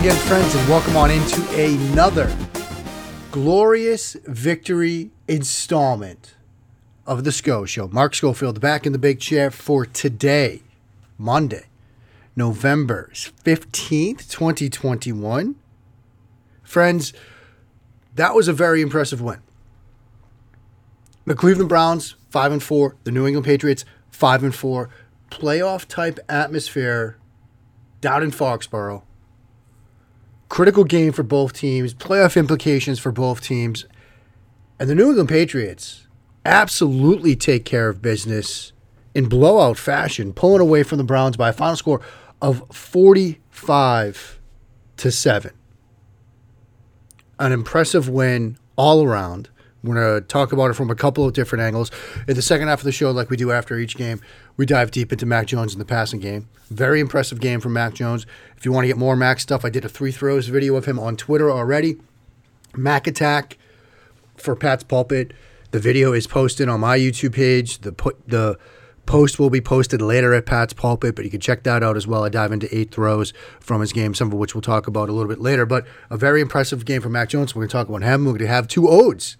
again, friends, and welcome on into another glorious victory installment of the SCO Show. Mark Schofield back in the big chair for today, Monday, November 15th, 2021. Friends, that was a very impressive win. The Cleveland Browns, 5 and 4, the New England Patriots, 5 and 4. Playoff type atmosphere down in Foxborough critical game for both teams, playoff implications for both teams. And the New England Patriots absolutely take care of business in blowout fashion, pulling away from the Browns by a final score of 45 to 7. An impressive win all around. We're going to talk about it from a couple of different angles. In the second half of the show, like we do after each game, we dive deep into Mac Jones in the passing game. Very impressive game from Mac Jones. If you want to get more Mac stuff, I did a three throws video of him on Twitter already. Mac Attack for Pat's Pulpit. The video is posted on my YouTube page. The put the post will be posted later at Pat's Pulpit, but you can check that out as well. I dive into eight throws from his game, some of which we'll talk about a little bit later. But a very impressive game from Mac Jones. We're going to talk about him. We're going to have two odes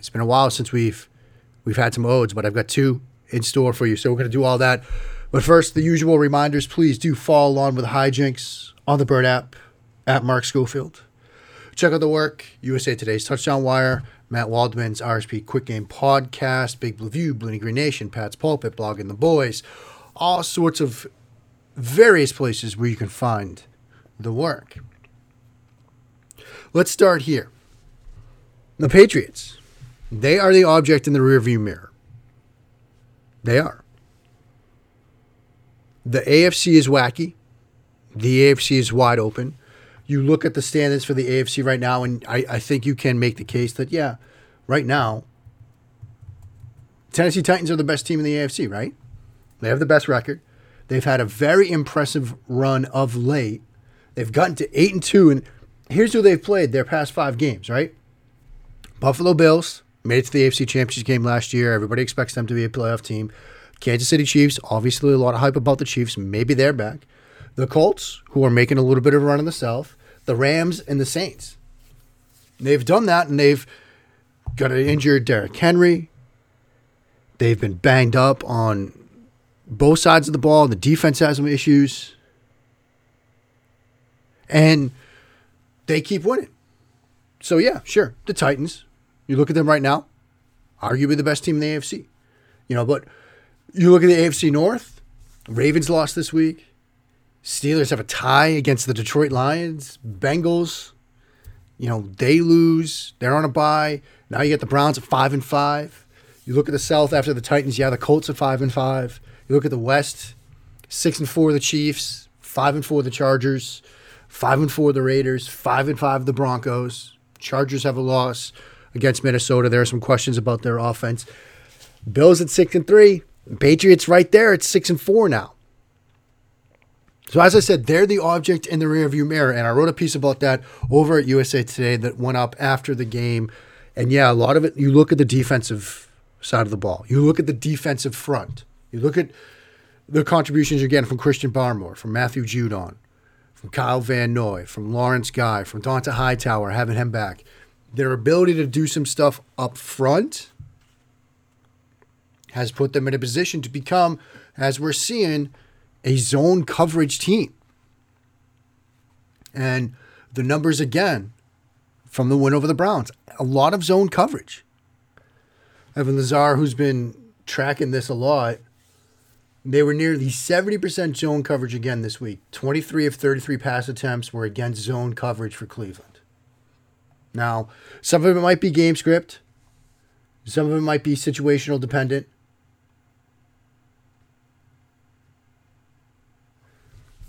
it's been a while since we've we've had some odes, but I've got two in store for you. So we're going to do all that. But first, the usual reminders. Please do follow along with hijinks on the Bird app at Mark Schofield. Check out the work USA Today's Touchdown Wire, Matt Waldman's RSP Quick Game Podcast, Big Blue View, Bleeding Green Nation, Pat's Pulpit, Blog, Blogging the Boys, all sorts of various places where you can find the work. Let's start here. The Patriots they are the object in the rearview mirror. They are. The AFC is wacky. The AFC is wide open. You look at the standards for the AFC right now, and I, I think you can make the case that, yeah, right now, Tennessee Titans are the best team in the AFC, right? They have the best record. They've had a very impressive run of late. They've gotten to 8 and 2, and here's who they've played their past five games, right? Buffalo Bills, made it to the AFC Championship game last year. Everybody expects them to be a playoff team. Kansas City Chiefs, obviously a lot of hype about the Chiefs. Maybe they're back. The Colts, who are making a little bit of a run in the South. The Rams and the Saints. They've done that and they've got an injured Derrick Henry. They've been banged up on both sides of the ball. And the defense has some issues. And they keep winning. So, yeah, sure. The Titans, you look at them right now, arguably the best team in the AFC. You know, but you look at the AFC North, Ravens lost this week. Steelers have a tie against the Detroit Lions. Bengals, you know, they lose. They're on a bye. Now you get the Browns at five and five. You look at the South after the Titans, yeah, the Colts at five and five. You look at the West, six and four the Chiefs, five and four the Chargers, five and four the Raiders, five and five the Broncos. Chargers have a loss against Minnesota. There are some questions about their offense. Bills at six and three. Patriots right there at six and four now. So as I said, they're the object in the rearview mirror, and I wrote a piece about that over at USA Today that went up after the game. And yeah, a lot of it. You look at the defensive side of the ball. You look at the defensive front. You look at the contributions you're getting from Christian Barmore, from Matthew Judon, from Kyle Van Noy, from Lawrence Guy, from Dont'a Hightower, having him back their ability to do some stuff up front has put them in a position to become, as we're seeing, a zone coverage team. And the numbers again from the win over the Browns, a lot of zone coverage. Evan Lazar, who's been tracking this a lot, they were nearly 70% zone coverage again this week. 23 of 33 pass attempts were against zone coverage for Cleveland. Now, some of it might be game script, some of it might be situational dependent.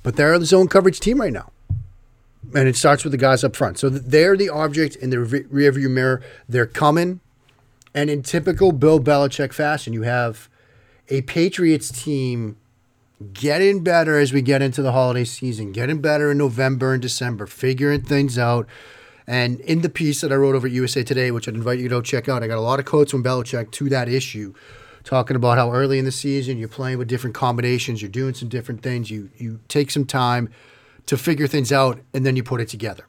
But they're the zone coverage team right now. And it starts with the guys up front. So they're the object in the rearview mirror. They're coming. And in typical Bill Belichick fashion, you have a Patriots team getting better as we get into the holiday season, getting better in November and December, figuring things out. And in the piece that I wrote over at USA Today, which I'd invite you to go check out, I got a lot of quotes from Belichick to that issue, talking about how early in the season you're playing with different combinations, you're doing some different things, you you take some time to figure things out, and then you put it together.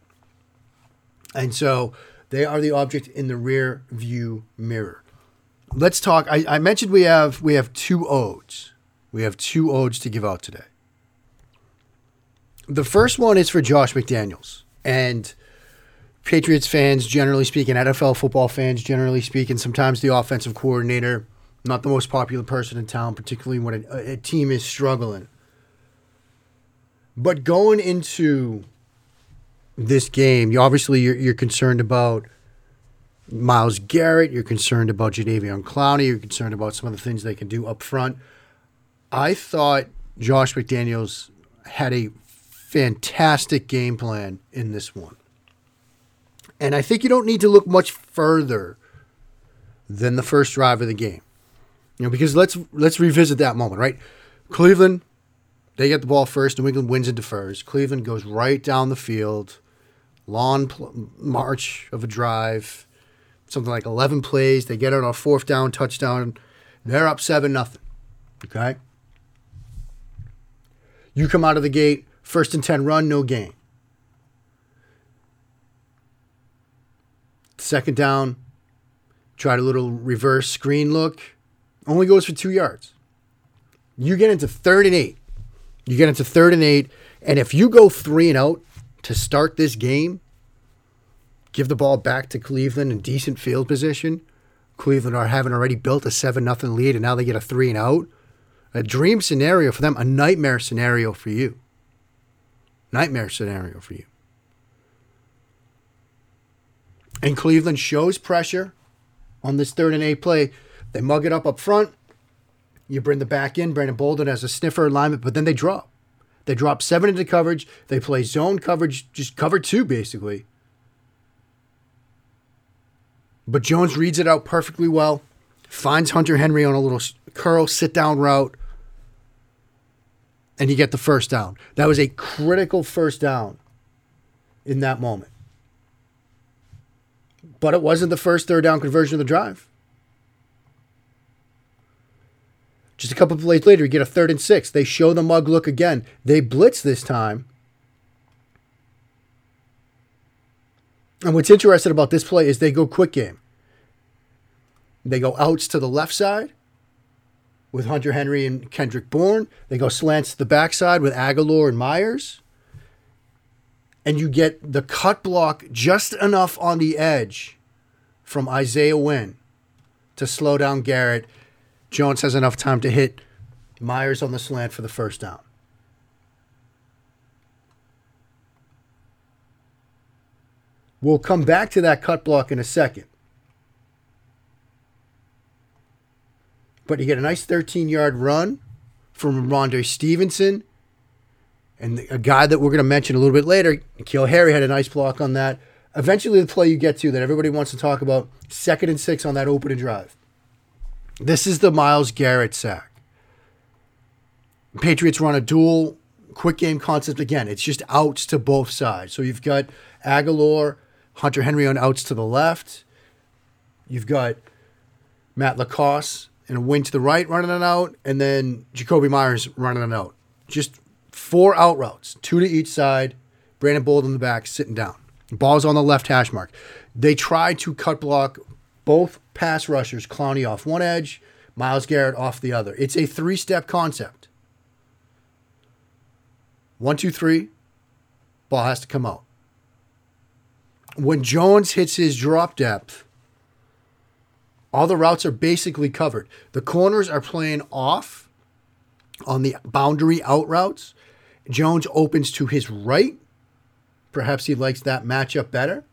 And so they are the object in the rear view mirror. Let's talk. I, I mentioned we have we have two odes. We have two odes to give out today. The first one is for Josh McDaniels and Patriots fans, generally speaking, NFL football fans, generally speaking. Sometimes the offensive coordinator, not the most popular person in town, particularly when a, a team is struggling. But going into this game, you obviously you're, you're concerned about Myles Garrett. You're concerned about Jadeveon Clowney. You're concerned about some of the things they can do up front. I thought Josh McDaniels had a fantastic game plan in this one. And I think you don't need to look much further than the first drive of the game. You know, because let's let's revisit that moment, right? Cleveland, they get the ball first. New England wins and defers. Cleveland goes right down the field, long pl- march of a drive, something like eleven plays. They get on a fourth down touchdown. They're up seven nothing. Okay. You come out of the gate, first and ten run, no gain. Second down, tried a little reverse screen look, only goes for two yards. You get into third and eight. You get into third and eight, and if you go three and out to start this game, give the ball back to Cleveland in decent field position. Cleveland are having already built a seven nothing lead, and now they get a three and out. A dream scenario for them, a nightmare scenario for you. Nightmare scenario for you. And Cleveland shows pressure on this third and eight play. They mug it up up front. You bring the back in. Brandon Bolden has a sniffer alignment, but then they drop. They drop seven into coverage. They play zone coverage, just cover two, basically. But Jones reads it out perfectly well, finds Hunter Henry on a little curl sit down route, and you get the first down. That was a critical first down in that moment. But it wasn't the first third down conversion of the drive. Just a couple of plays later, you get a third and six. They show the mug look again. They blitz this time. And what's interesting about this play is they go quick game. They go outs to the left side with Hunter Henry and Kendrick Bourne. They go slants to the backside with Agholor and Meyers and you get the cut block just enough on the edge from Isaiah Wynn to slow down Garrett. Jones has enough time to hit Meyers on the slant for the first down. We'll come back to that cut block in a second. But you get a nice 13 yard run from Rhamondre Stevenson and a guy that we're going to mention a little bit later, N'Keal Harry had a nice block on that. Eventually, the play you get to that everybody wants to talk about, second and six on that opening drive. This is the Myles Garrett sack. Patriots run a dual quick game concept again. It's just outs to both sides. So you've got Agholor, Hunter Henry on outs to the left. You've got Matt LaCosse and a wing to the right running an out, and then Jakobi Meyers running an out. Just four out routes, two to each side. Brandon Bolden in the back, sitting down. Ball's on the left hash mark. They try to cut block both pass rushers, Clowney off one edge, Myles Garrett off the other. It's a three step concept. One, two, three, ball has to come out. When Jones hits his drop depth, all the routes are basically covered. The corners are playing off on the boundary out routes. Jones opens to his right. Perhaps he likes that matchup better.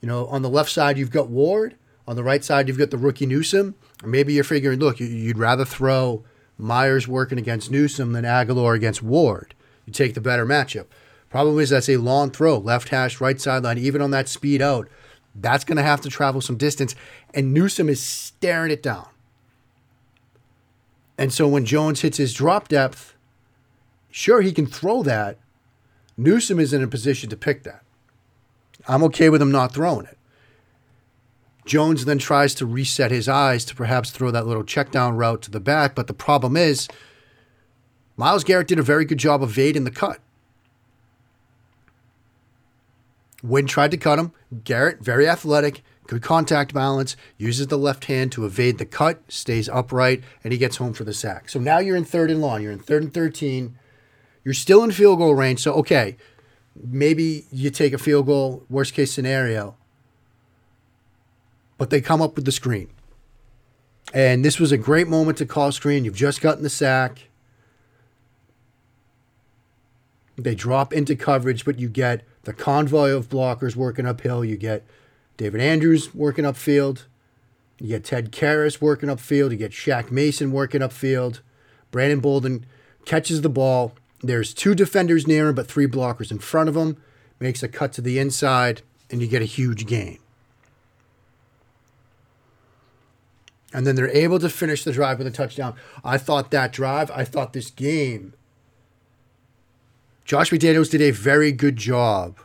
You know, on the left side, you've got Ward. On the right side, you've got the rookie Newsom. Maybe you're figuring, look, you'd rather throw Meyers working against Newsom than Agholor against Ward. You take the better matchup. Problem is, that's a long throw, left hash, right sideline, even on that speed out. That's going to have to travel some distance. And Newsom is staring it down. And so when Jones hits his drop depth, sure, he can throw that. Newsom is in a position to pick that. I'm okay with him not throwing it. Jones then tries to reset his eyes to perhaps throw that little check down route to the back, but the problem is Myles Garrett did a very good job evading the cut. Wynn tried to cut him. Garrett, very athletic, good contact balance, uses the left hand to evade the cut, stays upright, and he gets home for the sack. So now you're in third and long. You're in third and 13. You're still in field goal range. So, okay, maybe you take a field goal, worst case scenario. But they come up with the screen. And this was a great moment to call screen. You've just gotten the sack. They drop into coverage, but you get the convoy of blockers working uphill. You get David Andrews working upfield. You get Ted Karras working upfield. You get Shaq Mason working upfield. Brandon Bolden catches the ball. There's two defenders near him, but three blockers in front of him. Makes a cut to the inside, and you get a huge gain. And then they're able to finish the drive with a touchdown. I thought that drive, I thought this game Josh McDaniels did a very good job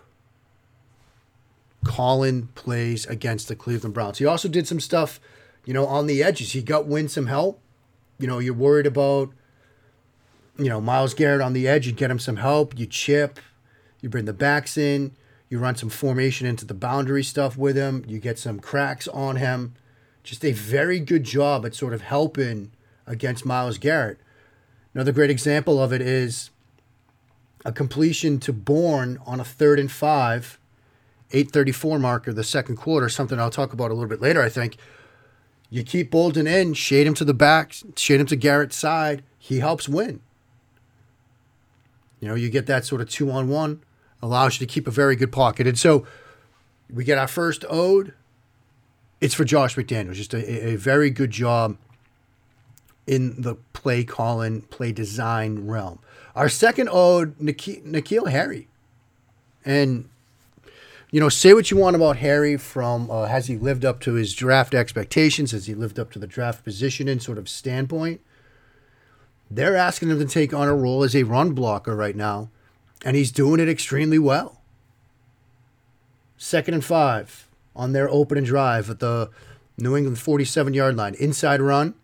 calling plays against the Cleveland Browns. He also did some stuff, you know, on the edges. He got Wynn some help. You know, you're worried about, you know, Myles Garrett on the edge. You get him some help. You chip. You bring the backs in. You run some formation into the boundary stuff with him. You get some cracks on him. Just a very good job at sort of helping against Myles Garrett. Another great example of it is a completion to Bourne on a third and five, 834 marker, the second quarter, something I'll talk about a little bit later, I think. You keep Bolden in, shade him to the back, shade him to Garrett's side. He helps Wynn. You know, you get that sort of two on one, allows you to keep a very good pocket. And so we get our first ode. It's for Josh McDaniels. Just a, a very good job in the play calling, play design realm. Our second ode, N'Keal Harry. And, you know, say what you want about Harry from uh, has he lived up to his draft expectations? Has he lived up to the draft position and sort of standpoint? They're asking him to take on a role as a run blocker right now, and he's doing it extremely well. Second and five on their opening drive at the New England 47 yard line. Inside run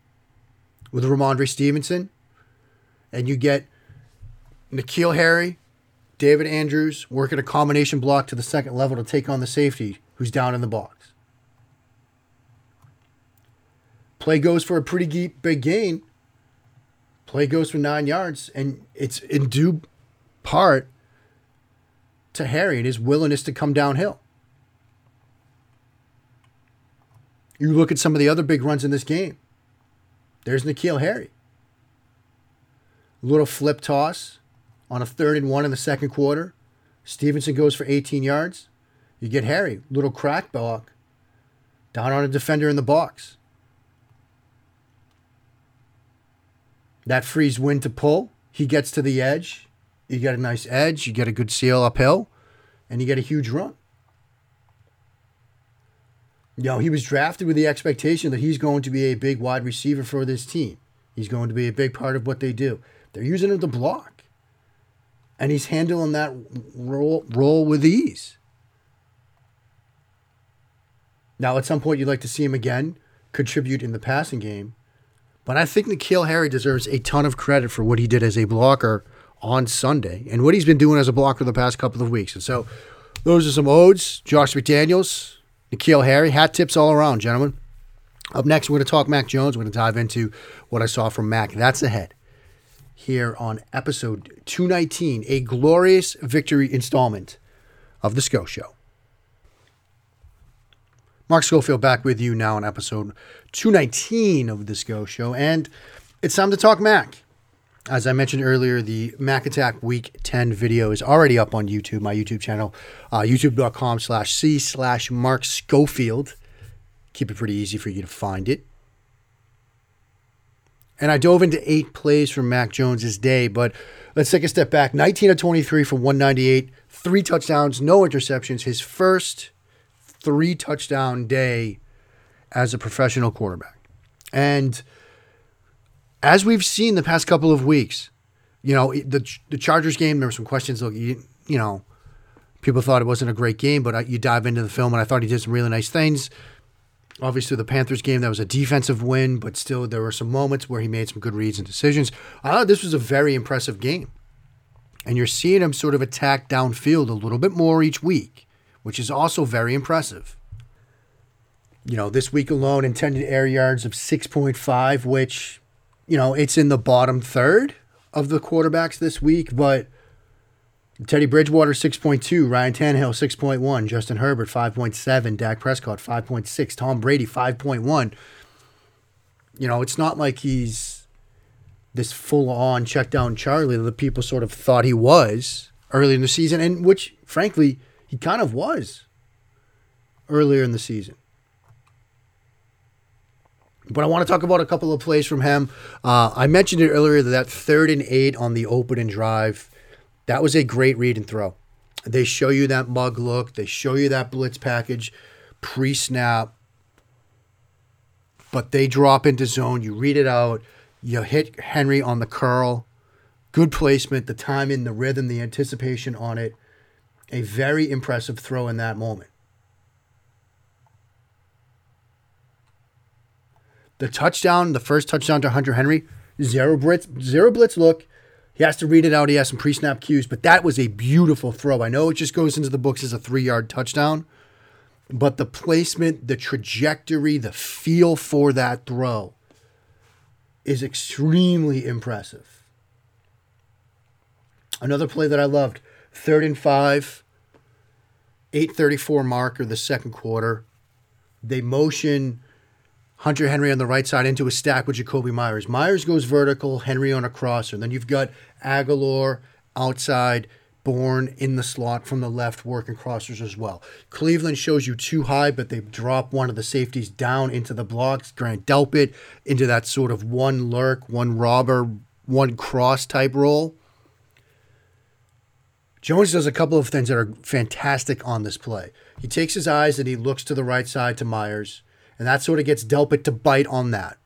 with Rhamondre Stevenson. And you get N'Keal Harry, David Andrews working a combination block to the second level to take on the safety who's down in the box. Play goes for a pretty deep, big gain. Play goes for nine yards, and it's in due part to Harry and his willingness to come downhill. You look at some of the other big runs in this game. There's N'Keal Harry. Little flip toss on a third and one in the second quarter. Stevenson goes for 18 yards. You get Harry, little crack block, down on a defender in the box. That frees Wynn to pull. He gets to the edge. You get a nice edge. You get a good seal uphill, and you get a huge run. You know, he was drafted with the expectation that he's going to be a big wide receiver for this team. He's going to be a big part of what they do. They're using him to block and he's handling that role, role with ease. Now, at some point, you'd like to see him again contribute in the passing game, but I think N'Keal Harry deserves a ton of credit for what he did as a blocker on Sunday and what he's been doing as a blocker the past couple of weeks. And so, those are some odes. Josh McDaniels, N'Keal Harry, hat tips all around, gentlemen. Up next, we're going to talk Mac Jones. We're going to dive into what I saw from Mac. That's ahead here on episode 219, a glorious victory installment of The Sco Show. Mark Schofield back with you now on episode 219 of The Sco Show, and it's time to talk Mac. As I mentioned earlier, the Mac Attack Week 10 video is already up on YouTube, my YouTube channel, uh, youtube.com slash C slash Mark Schofield. Keep it pretty easy for you to find it. And I dove into eight plays from Mac Jones's day, but let's take a step back. 19 of 23 for 198, three touchdowns, no interceptions. His first three touchdown day as a professional quarterback. And as we've seen the past couple of weeks, you know, the the Chargers game, there were some questions. Look, you, you know, people thought it wasn't a great game, but I, you dive into the film, and I thought he did some really nice things. Obviously, the Panthers game, that was a defensive win, but still, there were some moments where he made some good reads and decisions. I thought this was a very impressive game. And you're seeing him sort of attack downfield a little bit more each week which is also very impressive. You know, this week alone, intended air yards of 6.5, which, you know, it's in the bottom third of the quarterbacks this week, but Teddy Bridgewater 6.2, Ryan Tannehill 6.1, Justin Herbert 5.7, Dak Prescott 5.6, Tom Brady 5.1. You know, it's not like he's this full on check down Charlie that the people sort of thought he was early in the season, and which, frankly, he kind of was earlier in the season. But I want to talk about a couple of plays from him. Uh, I mentioned it earlier that, that third and eight on the opening drive, that was a great read and throw. They show you that mug look, they show you that blitz package pre snap, but they drop into zone. You read it out, you hit Henry on the curl. Good placement, the timing, the rhythm, the anticipation on it. A very impressive throw in that moment. The touchdown, the first touchdown to Hunter Henry, zero blitz, zero blitz look. He has to read it out. He has some pre-snap cues, but that was a beautiful throw. I know it just goes into the books as a three-yard touchdown, but the placement, the trajectory, the feel for that throw is extremely impressive. Another play that I loved, third and five, 834 marker the second quarter. They motion Hunter Henry on the right side into a stack with Jakobi Meyers. Meyers goes vertical, Henry on a crosser. And then you've got Agholor outside, Bourne in the slot from the left, working crossers as well. Cleveland shows you too high, but they drop one of the safeties down into the blocks. Grant Delpit into that sort of one lurk, one robber, one cross type role. Jones does a couple of things that are fantastic on this play. He takes his eyes and he looks to the right side to Meyers, And that sort of gets Delpit to bite on that.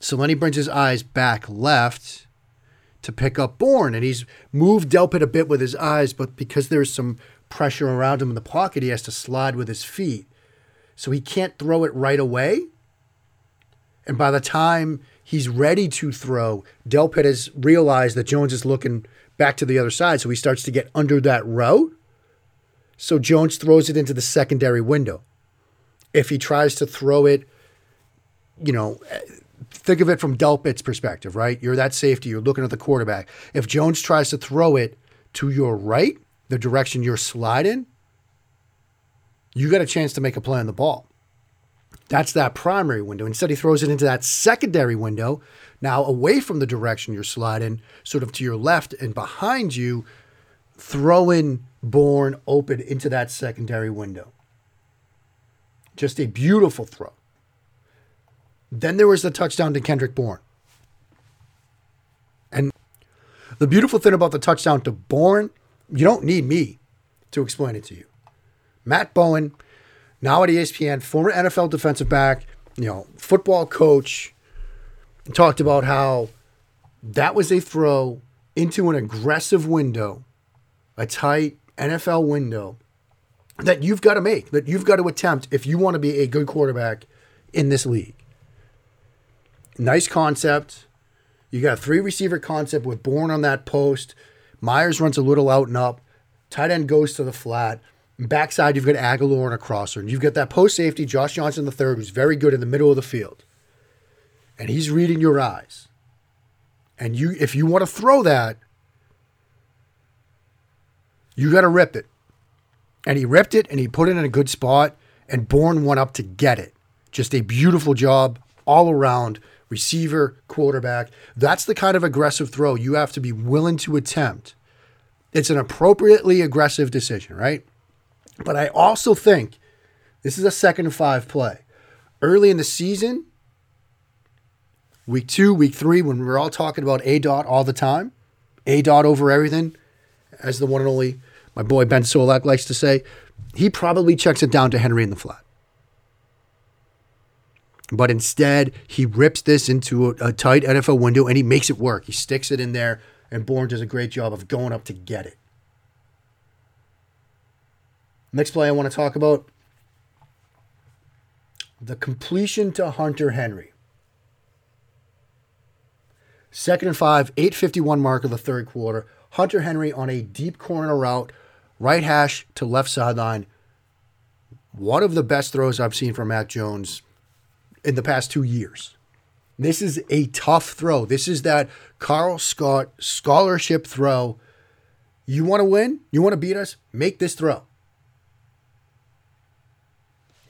So then he brings his eyes back left to pick up Bourne. And he's moved Delpit a bit with his eyes, but because there's some pressure around him in the pocket, he has to slide with his feet. So he can't throw it right away. And by the time he's ready to throw, Delpit has realized that Jones is looking back to the other side. So he starts to get under that route. So Jones throws it into the secondary window if he tries to throw it, you know, think of it from Delpit's perspective, right? You're that safety, you're looking at the quarterback. If Jones tries to throw it to your right, the direction you're sliding, you got a chance to make a play on the ball. That's that primary window. Instead, he throws it into that secondary window, now away from the direction you're sliding, sort of to your left and behind you, throwing Bourne open into that secondary window. Just a beautiful throw. Then there was the touchdown to Kendrick Bourne. And the beautiful thing about the touchdown to Bourne, you don't need me to explain it to you. Matt Bowen, now at ESPN, former NFL defensive back, you know, football coach, talked about how that was a throw into an aggressive window, a tight NFL window that you've got to make, that you've got to attempt if you want to be a good quarterback in this league. Nice concept. You got a three receiver concept with Bourne on that post. Meyers runs a little out and up. Tight end goes to the flat. Backside, you've got Agholor and a crosser. And you've got that post safety, Josh Johnson the third, who's very good in the middle of the field. And he's reading your eyes. And you if you want to throw that, you got to rip it and he ripped it and he put it in a good spot and Bourne went up to get it. Just a beautiful job all around, receiver, quarterback. That's the kind of aggressive throw you have to be willing to attempt. It's an appropriately aggressive decision, right? But I also think this is a second and five play. Early in the season, week two, week three, when we are all talking about A dot all the time, A dot over everything, as the one and only my boy Ben Solak likes to say, he probably checks it down to Henry in the flat. But instead, he rips this into a, a, tight NFL window and he makes it work. He sticks it in there, and Bourne does a great job of going up to get it. Next play I want to talk about the completion to Hunter Henry. Second and five, 851 mark of the third quarter. Hunter Henry on a deep corner route right hash to left sideline. one of the best throws I've seen from Mac Jones in the past two years. This is a tough throw. This is that Carl Scott scholarship throw. You want to win? You want to beat us? Make this throw.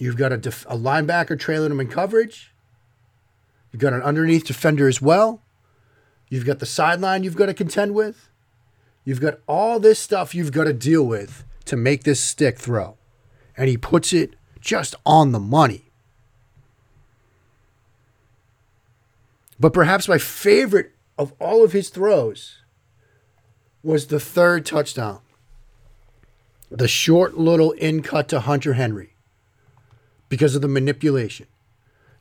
You've got a, def- a linebacker trailing him in coverage. You've got an underneath defender as well. You've got the sideline you've got to contend with. You've got all this stuff you've got to deal with to make this stick throw. And he puts it just on the money. But perhaps my favorite of all of his throws was the third touchdown. The short little in cut to Hunter Henry because of the manipulation.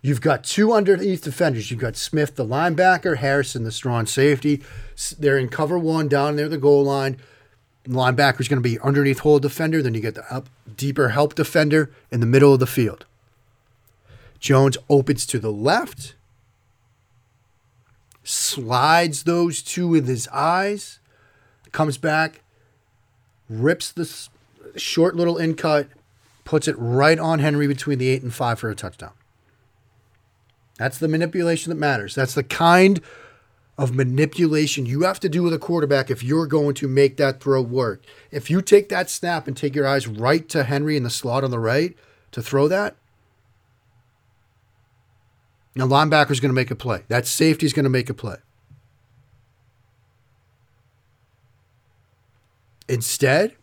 You've got two underneath defenders. You've got Smith, the linebacker, Harrison, the strong safety. They're in cover one down near the goal line. Linebacker is going to be underneath hold defender. Then you get the up, deeper help defender in the middle of the field. Jones opens to the left, slides those two with his eyes, comes back, rips the short little in cut, puts it right on Henry between the eight and five for a touchdown. That's the manipulation that matters. That's the kind of manipulation you have to do with a quarterback if you're going to make that throw work. If you take that snap and take your eyes right to Henry in the slot on the right to throw that, now linebacker's going to make a play. That safety's going to make a play. Instead,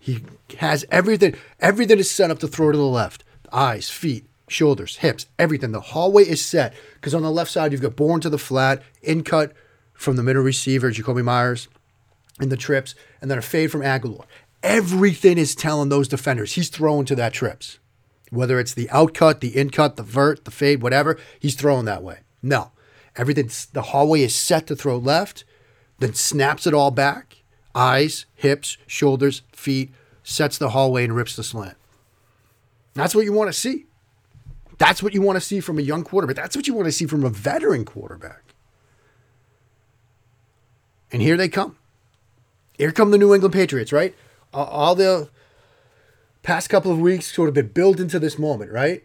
he has everything. Everything is set up to throw to the left. Eyes, feet, shoulders, hips, everything. The hallway is set because on the left side you've got Bourne to the flat, in cut from the middle receiver, Jakobi Meyers, in the trips, and then a fade from Agholor. Everything is telling those defenders he's throwing to that trips. Whether it's the outcut, the in cut, the vert, the fade, whatever, he's throwing that way. No. Everything the hallway is set to throw left, then snaps it all back. Eyes, hips, shoulders, feet, sets the hallway and rips the slant. That's what you want to see. That's what you want to see from a young quarterback. That's what you want to see from a veteran quarterback. And here they come. Here come the New England Patriots, right? All the past couple of weeks sort of been built into this moment, right?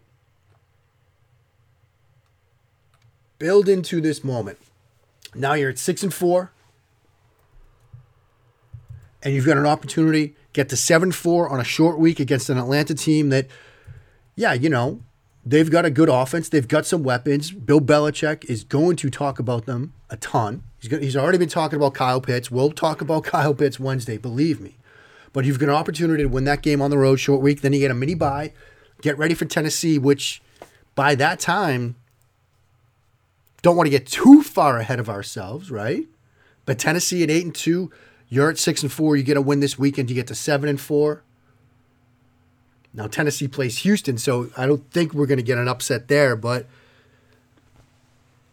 Build into this moment. Now you're at six and four, and you've got an opportunity get to seven four on a short week against an Atlanta team that, yeah, you know, They've got a good offense. They've got some weapons. Bill Belichick is going to talk about them a ton. He's, going, he's already been talking about Kyle Pitts. We'll talk about Kyle Pitts Wednesday, believe me. But you've got an opportunity to win that game on the road, short week. Then you get a mini bye. Get ready for Tennessee, which by that time, don't want to get too far ahead of ourselves, right? But Tennessee at eight and two, you're at six and four. You get a win this weekend. You get to seven and four. Now Tennessee plays Houston, so I don't think we're going to get an upset there, but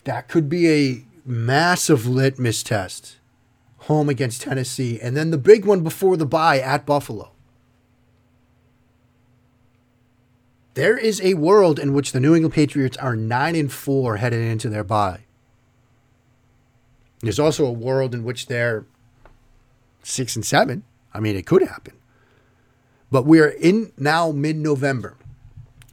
that could be a massive litmus test home against Tennessee. And then the big one before the bye at Buffalo. There is a world in which the New England Patriots are 9 and 4 headed into their bye. There's also a world in which they're 6 and 7. I mean, it could happen. But we are in now mid November.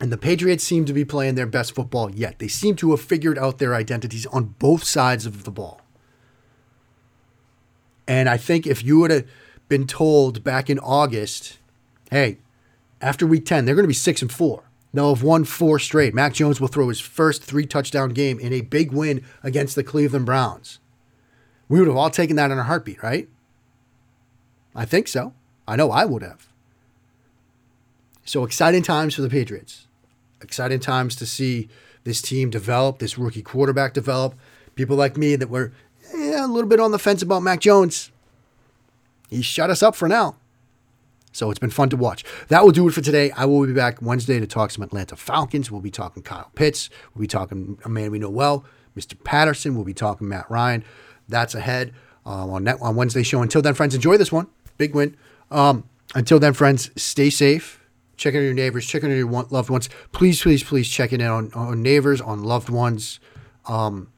And the Patriots seem to be playing their best football yet. They seem to have figured out their identities on both sides of the ball. And I think if you would have been told back in August, hey, after week 10, they're going to be 6 and 4. They'll have won four straight. Mac Jones will throw his first three touchdown game in a big win against the Cleveland Browns. We would have all taken that in a heartbeat, right? I think so. I know I would have. So exciting times for the Patriots. Exciting times to see this team develop, this rookie quarterback develop. People like me that were eh, a little bit on the fence about Mac Jones. He shut us up for now. So it's been fun to watch. That will do it for today. I will be back Wednesday to talk some Atlanta Falcons. We'll be talking Kyle Pitts. We'll be talking a man we know well, Mr. Patterson. We'll be talking Matt Ryan. That's ahead um, on, on Wednesday show. Until then, friends, enjoy this one. Big win. Um, until then, friends, stay safe check in on your neighbors, check in on your loved ones. Please, please, please check in on, on neighbors, on loved ones. Um,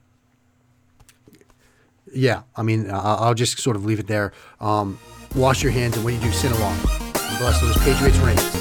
yeah, I mean, I'll just sort of leave it there. Um, wash your hands, and when you do, sin along. bless those Patriots reigns.